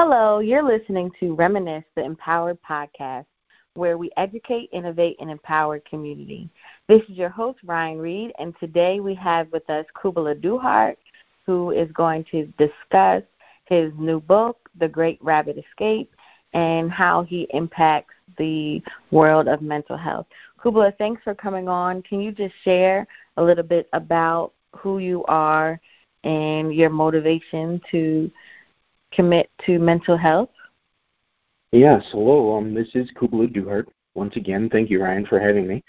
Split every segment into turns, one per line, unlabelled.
Hello, you're listening to Reminisce, the Empowered Podcast, where we educate, innovate, and empower community. This is your host, Ryan Reed, and today we have with us Kubala Duhart, who is going to discuss his new book, The Great Rabbit Escape, and how he impacts the world of mental health. Kubala, thanks for coming on. Can you just share a little bit about who you are and your motivation to commit to mental health?
Yes, hello. Um, this is Kubala Duhart. Once again, thank you, Ryan, for having me.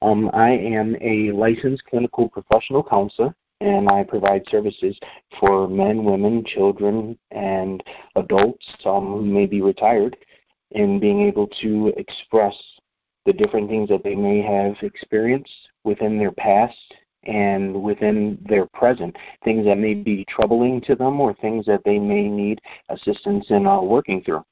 Um, I am a licensed clinical professional counselor, and I provide services for men, women, children, and adults um, who may be retired in being able to express the different things that they may have experienced within their past and within their present, things that may be troubling to them or things that they may need assistance in uh, working through.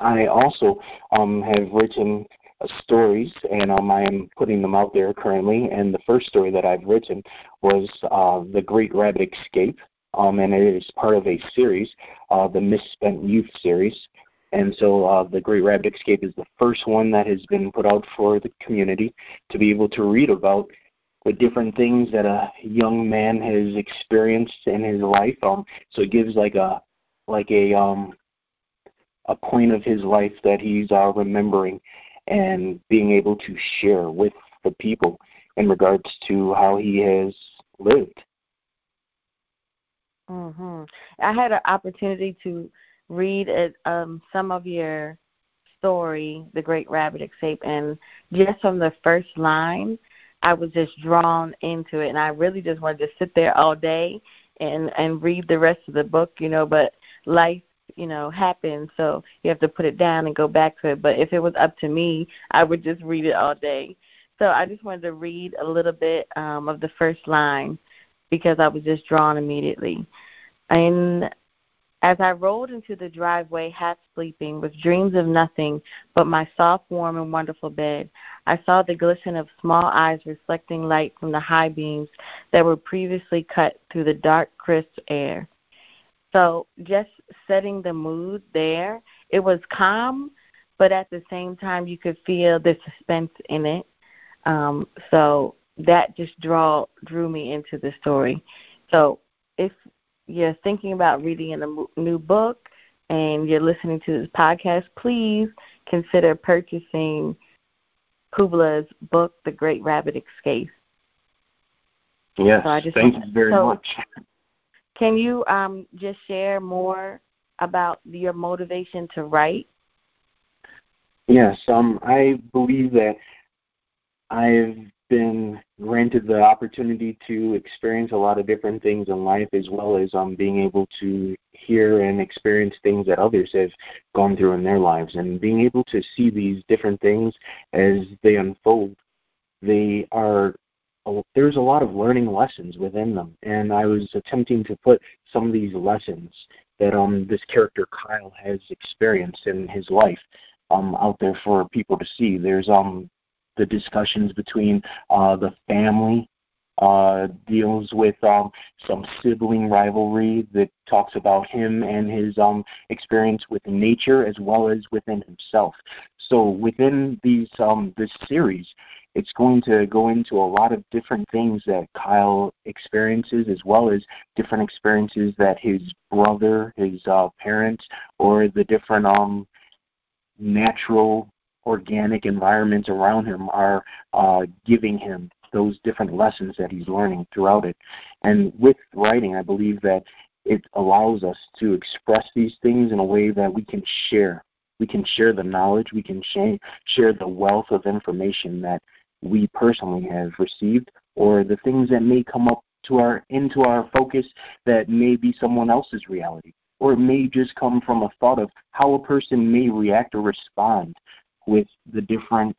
I also um, have written uh, stories, and um, I am putting them out there currently. And the first story that I've written was uh, The Great Rabbit Escape, um, and it is part of a series, uh, the Misspent Youth series. And so uh, The Great Rabbit Escape is the first one that has been put out for the community to be able to read about the different things that a young man has experienced in his life. Um, so it gives like a like a um a point of his life that he's uh, remembering and being able to share with the people in regards to how he has lived.
Mhm. I had an opportunity to read it, um, some of your story, The Great Rabbit Escape, and just from the first line, I was just drawn into it, and I really just wanted to sit there all day and and read the rest of the book, you know. But life, you know, happens, so you have to put it down and go back to it. But if it was up to me, I would just read it all day. So I just wanted to read a little bit um, of the first line because I was just drawn immediately. And as I rolled into the driveway, half sleeping, with dreams of nothing but my soft, warm, and wonderful bed, I saw the glisten of small eyes reflecting light from the high beams that were previously cut through the dark, crisp air. So, just setting the mood there, it was calm, but at the same time, you could feel the suspense in it. Um, so, that just draw drew me into the story. So, if you're thinking about reading a new book and you're listening to this podcast, please consider purchasing Kubala's book, The Great Rabbit Escape.
Yes, so thank you very
so
much.
Can you um, just share more about your motivation to write?
Yes, um, I believe that I've been granted the opportunity to experience a lot of different things in life as well as um being able to hear and experience things that others have gone through in their lives. And being able to see these different things as they unfold they are there's a lot of learning lessons within them. And i was attempting to put some of these lessons that um this character kyle has experienced in his life um out there for people to see. There's um the discussions between uh, the family uh, deals with um, some sibling rivalry that talks about him and his um, experience with nature as well as within himself. So within these um, this series, it's going to go into a lot of different things that Kyle experiences as well as different experiences that his brother, his uh, parents, or the different um, natural organic environments around him are uh, giving him those different lessons that he's learning throughout it. And with writing, I believe that it allows us to express these things in a way that we can share. We can share the knowledge, we can share, share the wealth of information that we personally have received, or the things that may come up to our into our focus that may be someone else's reality or it may just come from a thought of how a person may react or respond with the different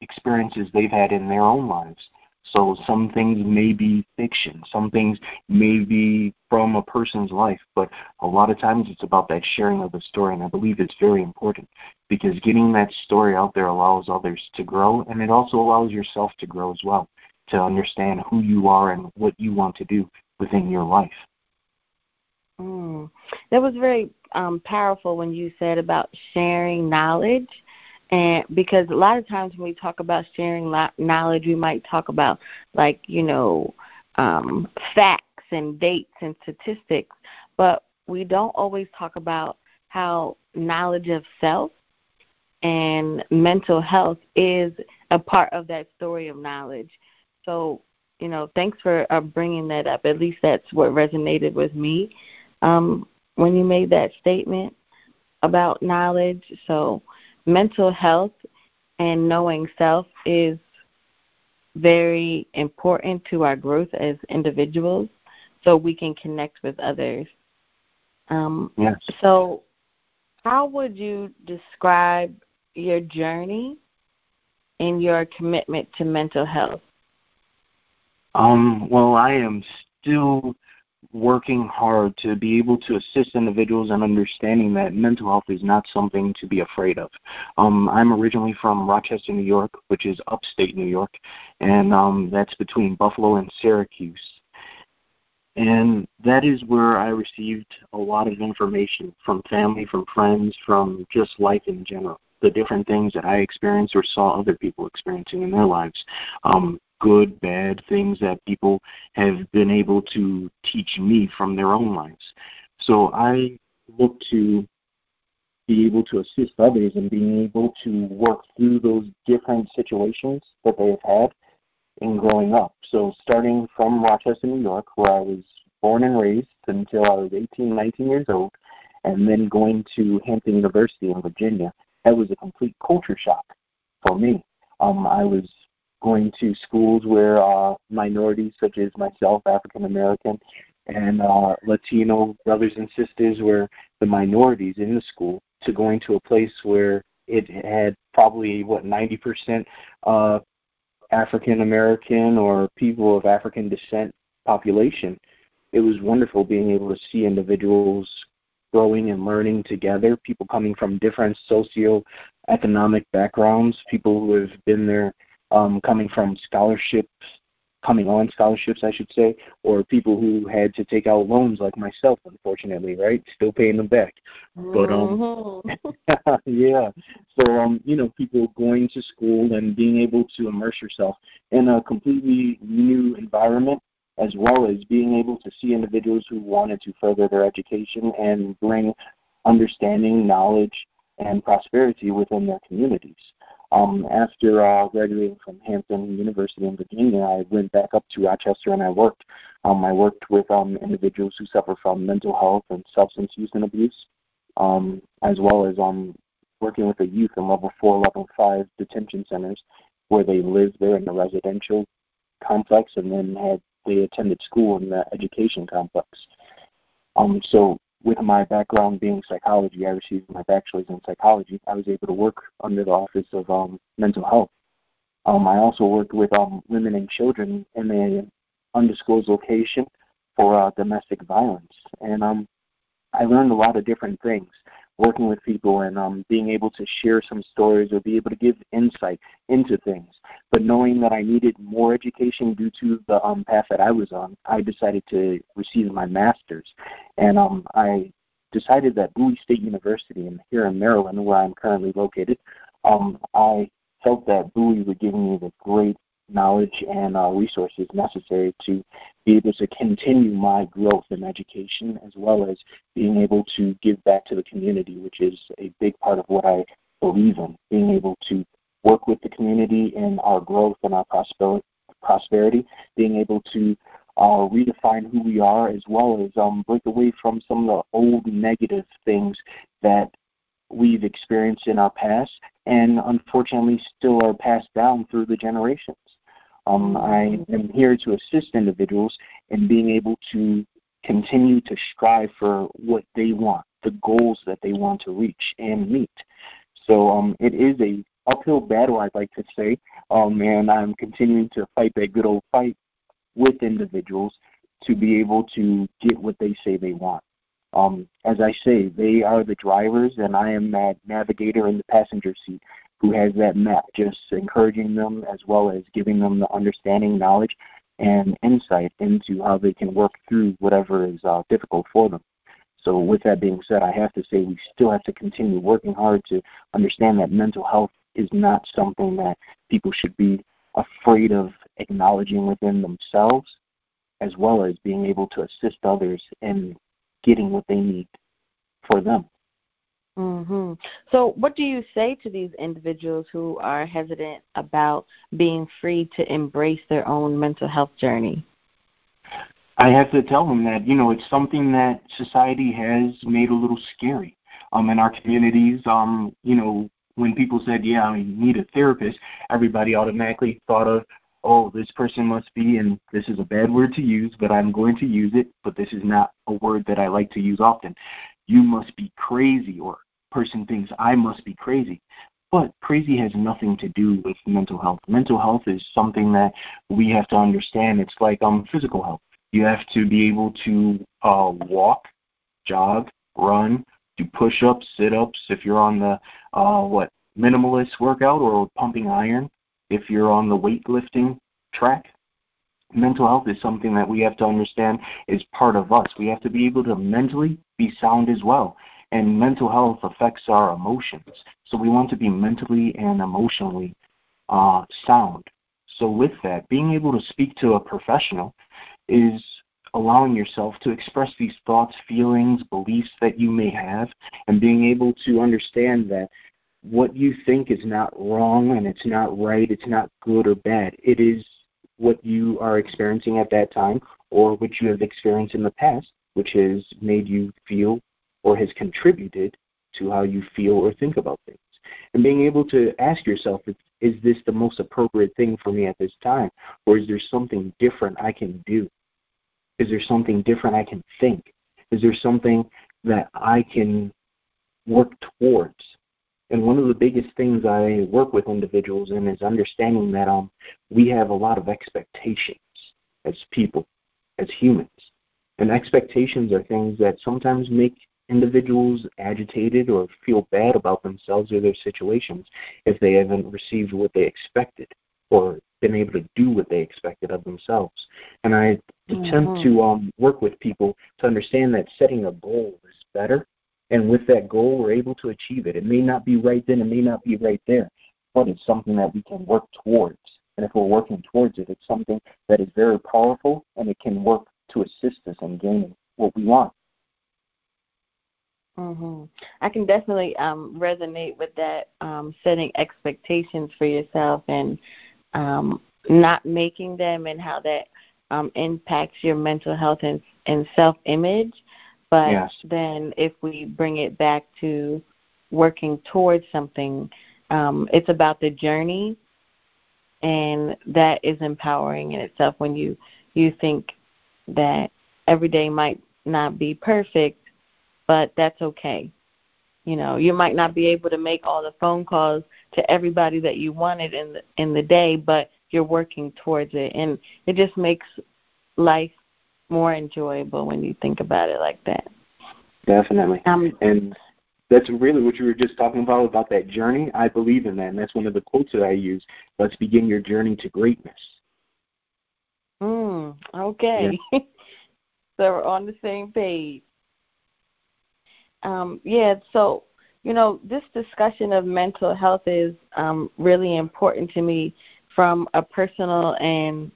experiences they've had in their own lives. So some things may be fiction, some things may be from a person's life, but a lot of times it's about that sharing of the story, and I believe it's very important because getting that story out there allows others to grow, and it also allows yourself to grow as well, to understand who you are and what you want to do within your life.
Mm. That was very um, powerful when you said about sharing knowledge. And because a lot of times when we talk about sharing knowledge, we might talk about like, you know, um, facts and dates and statistics, but we don't always talk about how knowledge of self and mental health is a part of that story of knowledge. So, you know, thanks for uh, bringing that up. At least that's what resonated with me um, when you made that statement about knowledge. So, mental health and knowing self is very important to our growth as individuals so we can connect with others. Um,
yes.
So, how would you describe your journey and your commitment to mental health?
Um, well, I am still working hard to be able to assist individuals in understanding that mental health is not something to be afraid of. Um, I'm originally from Rochester, New York, which is upstate New York, and um, that's between Buffalo and Syracuse. And that is where I received a lot of information from family, from friends, from just life in general. The different things that I experienced or saw other people experiencing in their lives. Um, good, bad things that people have been able to teach me from their own lives. So I look to be able to assist others and being able to work through those different situations that they have had in growing up. So starting from Rochester, New York, where I was born and raised until I was 18, 19 years old, and then going to Hampton University in Virginia, that was a complete culture shock for me. Um, I was going to schools where uh, minorities such as myself, African American, and uh, Latino brothers and sisters were the minorities in the school to going to a place where it had probably what 90% uh, African American or people of African descent population. It was wonderful being able to see individuals growing and learning together, people coming from different socio-economic backgrounds, people who have been there um, coming from scholarships, coming on scholarships, I should say, or people who had to take out loans like myself, unfortunately, right? Still paying them back. But um, mm-hmm. yeah. So um, you know, people going to school and being able to immerse yourself in a completely new environment as well as being able to see individuals who wanted to further their education and bring understanding, knowledge, and prosperity within their communities. Um, after uh, graduating from Hampton University in Virginia, I went back up to Rochester and I worked. Um, I worked with um, individuals who suffer from mental health and substance use and abuse, um, as well as um, working with the youth in level four, level five detention centers, where they live there in the residential complex and then had they attended school in the education complex. Um, so with my background being psychology, I received my bachelor's in psychology. I was able to work under the Office of um, Mental Health. Um, I also worked with um, women and children in an undisclosed location for uh, domestic violence, and um, I learned a lot of different things working with people and um, being able to share some stories or be able to give insight into things. But knowing that I needed more education due to the um, path that I was on, I decided to receive my master's. And um, I decided that Bowie State University, in, here in Maryland, where I'm currently located, um, I felt that Bowie would give me the great knowledge and uh, resources necessary to be able to continue my growth in education as well as being able to give back to the community, which is a big part of what I believe in, being able to work with the community in our growth and our prosperity, being able to uh, redefine who we are as well as um, break away from some of the old negative things that we've experienced in our past and unfortunately still are passed down through the generations. Um, I am here to assist individuals in being able to continue to strive for what they want, the goals that they want to reach and meet. So um, it is a uphill battle, I'd like to say, um, and I'm continuing to fight that good old fight with individuals to be able to get what they say they want. Um, as I say, they are the drivers, and I am that navigator in the passenger seat who has that map, just encouraging them as well as giving them the understanding, knowledge, and insight into how they can work through whatever is uh, difficult for them. So, with that being said, I have to say we still have to continue working hard to understand that mental health is not something that people should be afraid of acknowledging within themselves, as well as being able to assist others in getting what they need for them.
Mhm. So, what do you say to these individuals who are hesitant about being free to embrace their own mental health journey?
I have to tell them that you know it's something that society has made a little scary. Um, in our communities, um, you know, when people said, "Yeah, I need a therapist," everybody automatically thought of, "Oh, this person must be," and this is a bad word to use, but I'm going to use it. But this is not a word that I like to use often. You must be crazy, or person thinks I must be crazy. But crazy has nothing to do with mental health. Mental health is something that we have to understand. It's like um physical health you have to be able to uh, walk, jog, run, do push-ups, sit-ups. If you're on the uh, what minimalist workout or pumping iron, if you're on the weightlifting track, mental health is something that we have to understand is part of us. We have to be able to mentally be sound as well. And mental health affects our emotions. So we want to be mentally and emotionally uh, sound. So with that, being able to speak to a professional is allowing yourself to express these thoughts, feelings, beliefs that you may have, and being able to understand that what you think is not wrong and it's not right, it's not good or bad. It is what you are experiencing at that time or what you have experienced in the past, which has made you feel or has contributed to how you feel or think about things. And being able to ask yourself, is this the most appropriate thing for me at this time? Or is there something different I can do? Is there something different I can think? Is there something that I can work towards? And one of the biggest things I work with individuals in is understanding that um, we have a lot of expectations as people, as humans. And expectations are things that sometimes make individuals agitated or feel bad about themselves or their situations if they haven't received what they expected or been able to do what they expected of themselves. And I mm-hmm. attempt to um, work with people to understand that setting a goal is better. And with that goal, we're able to achieve it. It may not be right then, it may not be right there, but it's something that we can work towards. And if we're working towards it, it's something that is very powerful and it can work to assist us in gaining what we want.
Mhm. I can definitely um resonate with that um setting expectations for yourself and um, not making them and how that um, impacts your mental health and, and self image. But then if we bring it back to working towards something, um, it's about the journey, and that is empowering in itself when you you think that every day might not be perfect, but that's okay. You know, you might not be able to make all the phone calls to everybody that you wanted in the in the day, but you're working towards it and it just makes life more enjoyable when you think about it like that.
Definitely. Um, and that's really what you were just talking about about that journey. I believe in that, and that's one of the quotes that I use. Let's begin your journey to greatness.
Mm, okay. Yeah. so we're on the same page. Um, yeah, so you know, this discussion of mental health is um, really important to me from a personal and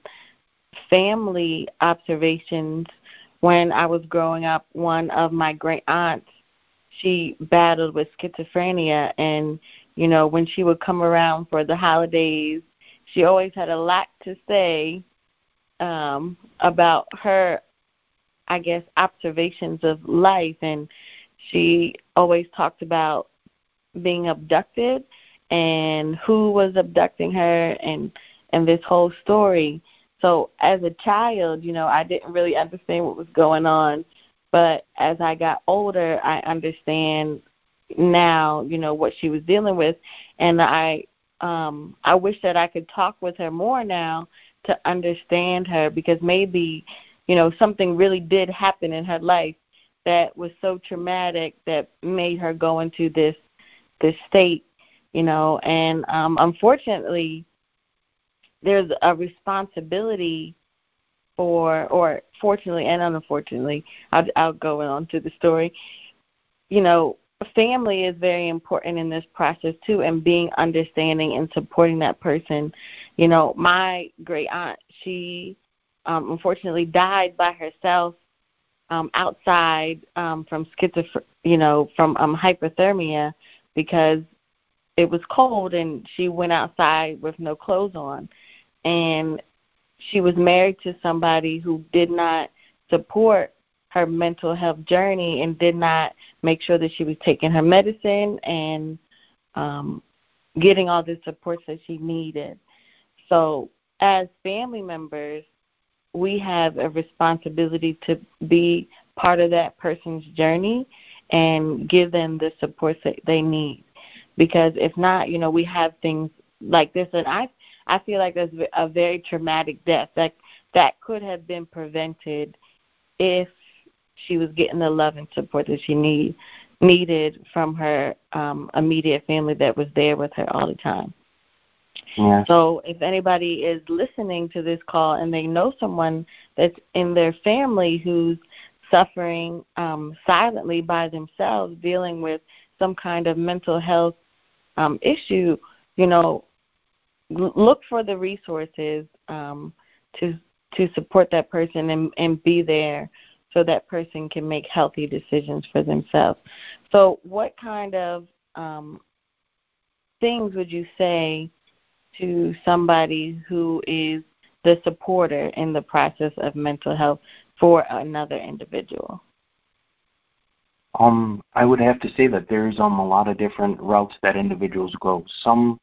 family observations. When I was growing up, one of my great aunts, she battled with schizophrenia, and you know, when she would come around for the holidays, she always had a lot to say um, about her, I guess, observations of life and she always talked about being abducted and who was abducting her and and this whole story. So as a child, you know, I didn't really understand what was going on, but as I got older, I understand now, you know, what she was dealing with. And I um I wish that I could talk with her more now to understand her because maybe, you know, something really did happen in her life that was so traumatic that made her go into this this state, you know, and um unfortunately there's a responsibility for, or fortunately and unfortunately, I'll, I'll go on to the story. You know, family is very important in this process too, and being understanding and supporting that person. You know, my great aunt, she um, unfortunately died by herself um, outside um, from schizophrenia, you know, from um, hypothermia because it was cold and she went outside with no clothes on and she was married to somebody who did not support her mental health journey and did not make sure that she was taking her medicine and um getting all the supports that she needed. So as family members, we have a responsibility to be part of that person's journey and give them the support that they need. Because if not, you know, we have things like this, and I I feel like that's a very traumatic death that that could have been prevented if she was getting the love and support that she need needed from her um immediate family that was there with her all the time.
Yeah.
So if anybody is listening to this call and they know someone that's in their family who's suffering um, silently by themselves, dealing with some kind of mental health um, issue, you know, look for the resources um, to to support that person and, and be there so that person can make healthy decisions for themselves. So, what kind of um, things would you say to somebody who is the supporter in the process of mental health for another individual?
Um, I would have to say that there's um a lot of different routes that individuals go. Some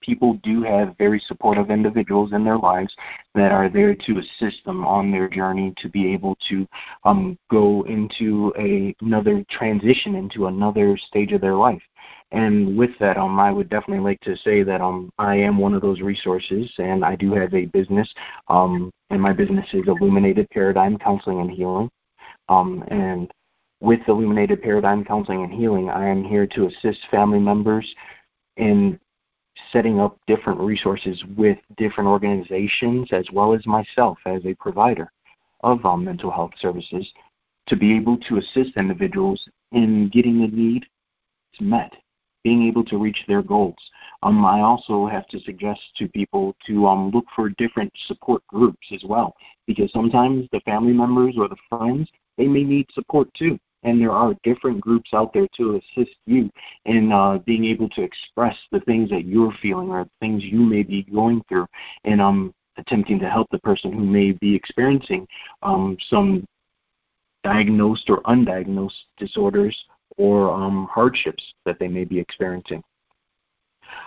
people do have very supportive individuals in their lives that are there to assist them on their journey to be able to um, go into a, another transition into another stage of their life. And with that, um, I would definitely like to say that um, I am one of those resources, and I do have a business, um, and my business is Illuminated Paradigm Counseling and Healing. Um, and with Illuminated Paradigm Counseling and Healing, I am here to assist family members in setting up different resources with different organizations as well as myself as a provider of um, mental health services to be able to assist individuals in getting the needs met, being able to reach their goals. Um, I also have to suggest to people to um, look for different support groups as well, because sometimes the family members or the friends they may need support too and there are different groups out there to assist you in uh, being able to express the things that you're feeling or things you may be going through, and um, attempting to help the person who may be experiencing um, some diagnosed or undiagnosed disorders or um, hardships that they may be experiencing.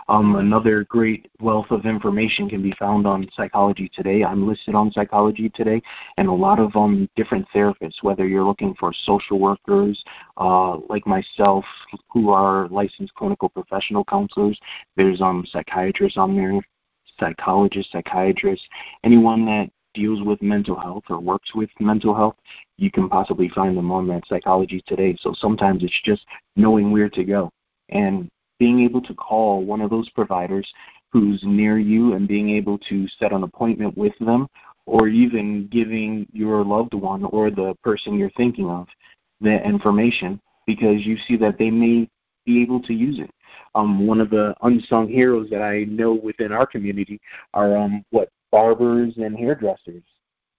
Um, another great wealth of information can be found on Psychology Today. I'm listed on Psychology Today, and a lot of um, different therapists, whether you're looking for social workers uh, like myself who are licensed clinical professional counselors, there's um, psychiatrists on there, psychologists, psychiatrists, anyone that deals with mental health or works with mental health, you can possibly find them on that Psychology Today. So sometimes it's just knowing where to go. And being able to call one of those providers who's near you and being able to set an appointment with them or even giving your loved one or the person you're thinking of the information because you see that they may be able to use it. Um, one of the unsung heroes that I know within our community are um, what barbers and hairdressers.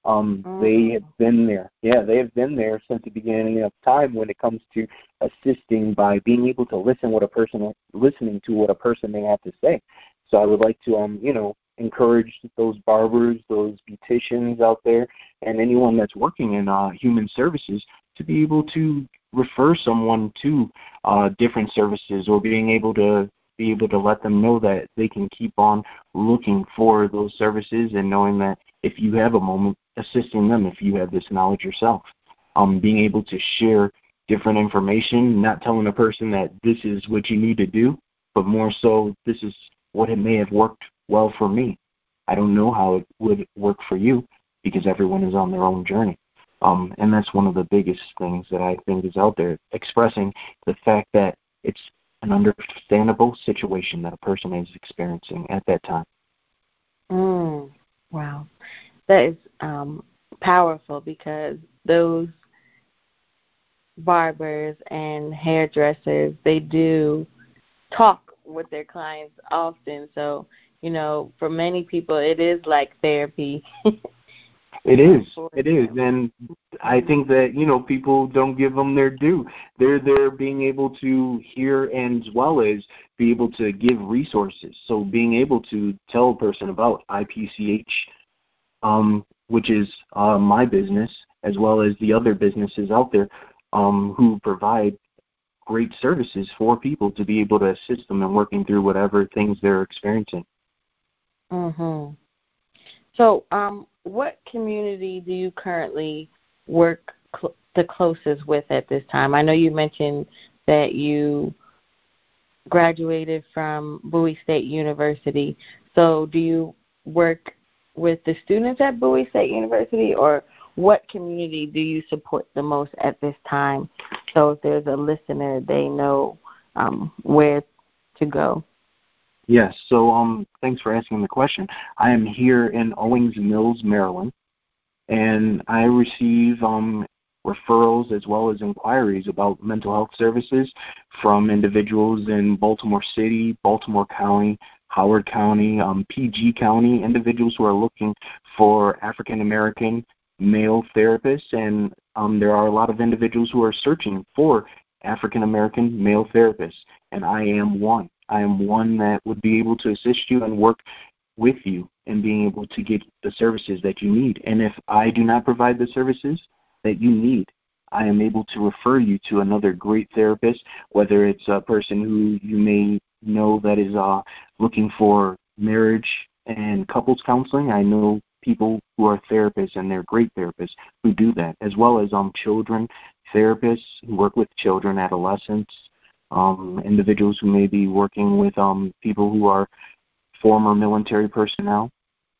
Um, mm-hmm. They have been there. Yeah, they have been there since the beginning of time when it comes to assisting by being able to listen what a person listening to what a person may have to say. So I would like to, um, you know, encourage those barbers, those beauticians out there, and anyone that's working in uh, human services to be able to refer someone to uh, different services or being able to be able to let them know that they can keep on looking for those services and knowing that if you have a moment, assisting them if you have this knowledge yourself. Um, being able to share different information, not telling a person that this is what you need to do, but more so this is what it may have worked well for me. I don't know how it would work for you because everyone is on their own journey. Um, and that's one of the biggest things that I think is out there, expressing the fact that it's an understandable situation that a person is experiencing at that time.
Mm, wow. That is um, powerful because those barbers and hairdressers they do talk with their clients often so you know for many people it is like therapy
It is. It is, and I think that you know people don't give them their due. They're they're being able to hear and as well as be able to give resources. So being able to tell a person about IPCH, um, which is uh, my business, as well as the other businesses out there um, who provide great services for people to be able to assist them in working through whatever things they're experiencing.
Mhm. So, um, what community do you currently work cl- the closest with at this time? I know you mentioned that you graduated from Bowie State University. So, do you work with the students at Bowie State University, or what community do you support the most at this time? So, if there's a listener, they know um, where to go.
Yes. So, um, thanks for asking the question. I am here in Owings Mills, Maryland, and I receive um, referrals as well as inquiries about mental health services from individuals in Baltimore City, Baltimore County, Howard County, um, PG County, individuals who are looking for African American male therapists, and um, there are a lot of individuals who are searching for African American male therapists, and I am one. I am one that would be able to assist you and work with you in being able to get the services that you need. And if I do not provide the services that you need, I am able to refer you to another great therapist, whether it's a person who you may know that is uh, looking for marriage and couples counseling. I know people who are therapists and they're great therapists who do that, as well as um children therapists who work with children, adolescents, um, individuals who may be working with um, people who are former military personnel,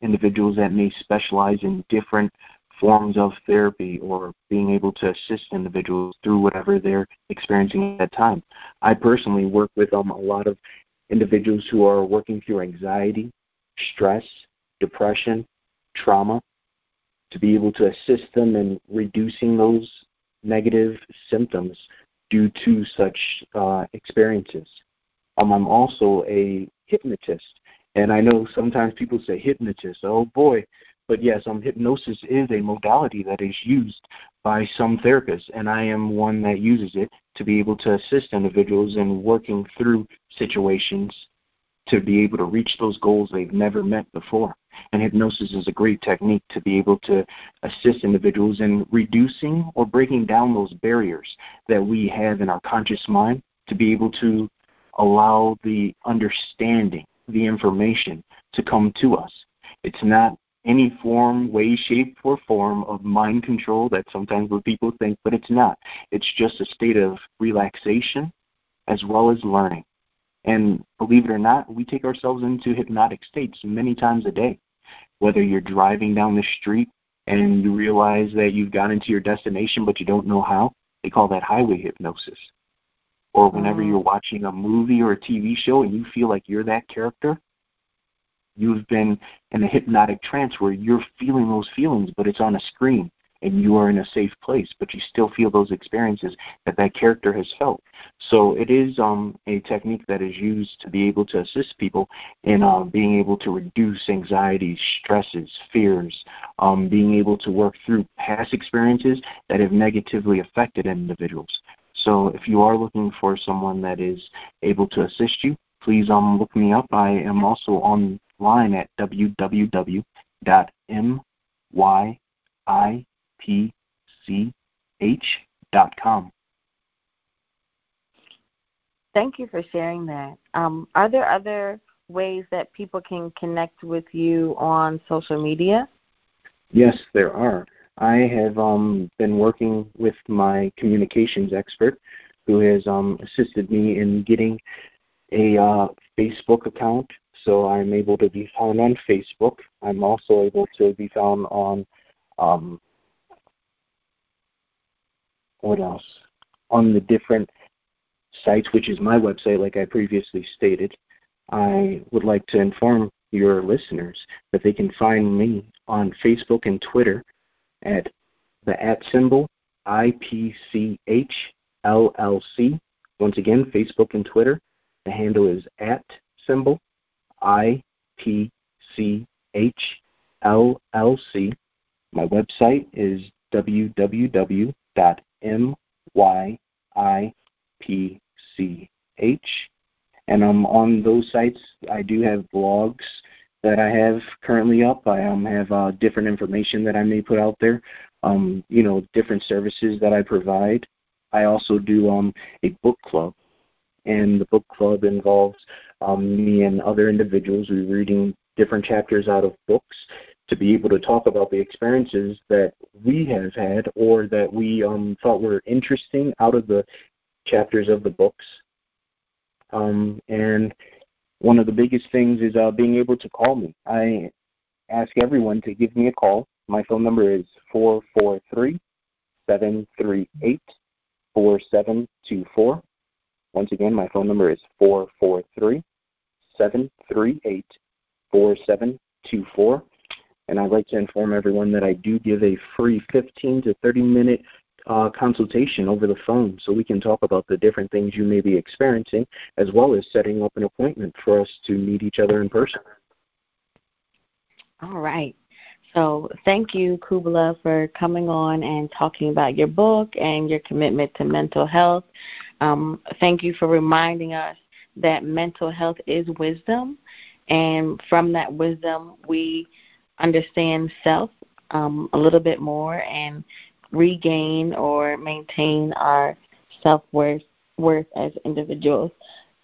individuals that may specialize in different forms of therapy or being able to assist individuals through whatever they're experiencing at that time. I personally work with um, a lot of individuals who are working through anxiety, stress, depression, trauma, to be able to assist them in reducing those negative symptoms due to such uh, experiences. Um, I'm also a hypnotist, and I know sometimes people say hypnotist. Oh boy, but yes, um, hypnosis is a modality that is used by some therapists, and I am one that uses it to be able to assist individuals in working through situations to be able to reach those goals they've never met before. And hypnosis is a great technique to be able to assist individuals in reducing or breaking down those barriers that we have in our conscious mind to be able to allow the understanding, the information to come to us. It's not any form, way, shape, or form of mind control that sometimes what people think, but it's not. It's just a state of relaxation as well as learning. And believe it or not, we take ourselves into hypnotic states many times a day. Whether you're driving down the street and you realize that you've gotten to your destination but you don't know how, they call that highway hypnosis. Or whenever mm. you're watching a movie or a TV show and you feel like you're that character, you've been in a hypnotic trance where you're feeling those feelings, but it's on a screen and you are in a safe place, but you still feel those experiences that that character has felt. So it is um, a technique that is used to be able to assist people in uh, being able to reduce anxieties, stresses, fears, um, being able to work through past experiences that have negatively affected individuals. So if you are looking for someone that is able to assist you, please um, look me up. I am also online at www.my pch.com.
Thank you for sharing that. Um, are there other ways that people can connect with you on social media?
Yes, there are. I have um, been working with my communications expert who has um, assisted me in getting a uh, Facebook account. So I'm able to be found on Facebook. I'm also able to be found on um, what else? On the different sites, which is my website, like I previously stated, I would like to inform your listeners that they can find me on Facebook and Twitter at the at symbol IPCH LLC. Once again, Facebook and Twitter. The handle is at symbol IPCH LLC. My website is www.myipch, and um, on those sites I do have blogs that I have currently up. I um, have uh, different information that I may put out there. Um, you know, different services that I provide. I also do um, a book club, and the book club involves um, me and other individuals. We're reading different chapters out of books to be able to talk about the experiences that we have had or that we um, thought were interesting out of the chapters of the books. Um, and one of the biggest things is uh, being able to call me. I ask everyone to give me a call. My phone number is four four three seven three eight 4724. Once again, my phone number is 443 738 4724. And I'd like to inform everyone that I do give a free 15 to 30 minute uh, consultation over the phone so we can talk about the different things you may be experiencing as well as setting up an appointment for us to meet each other in person.
All right. So thank you, Kubla, for coming on and talking about your book and your commitment to mental health. Um, thank you for reminding us that mental health is wisdom, and from that wisdom, we understand self um, a little bit more and regain or maintain our self worth worth as individuals.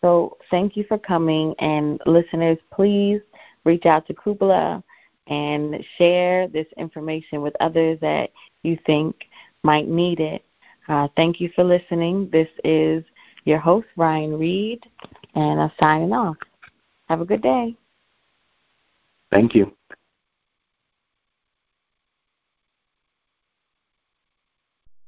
So thank you for coming, and listeners, please reach out to Kubala and share this information with others that you think might need it. Uh, thank you for listening. This is your host, Ryan Reed, and I'm signing off. Have a good day.
Thank you.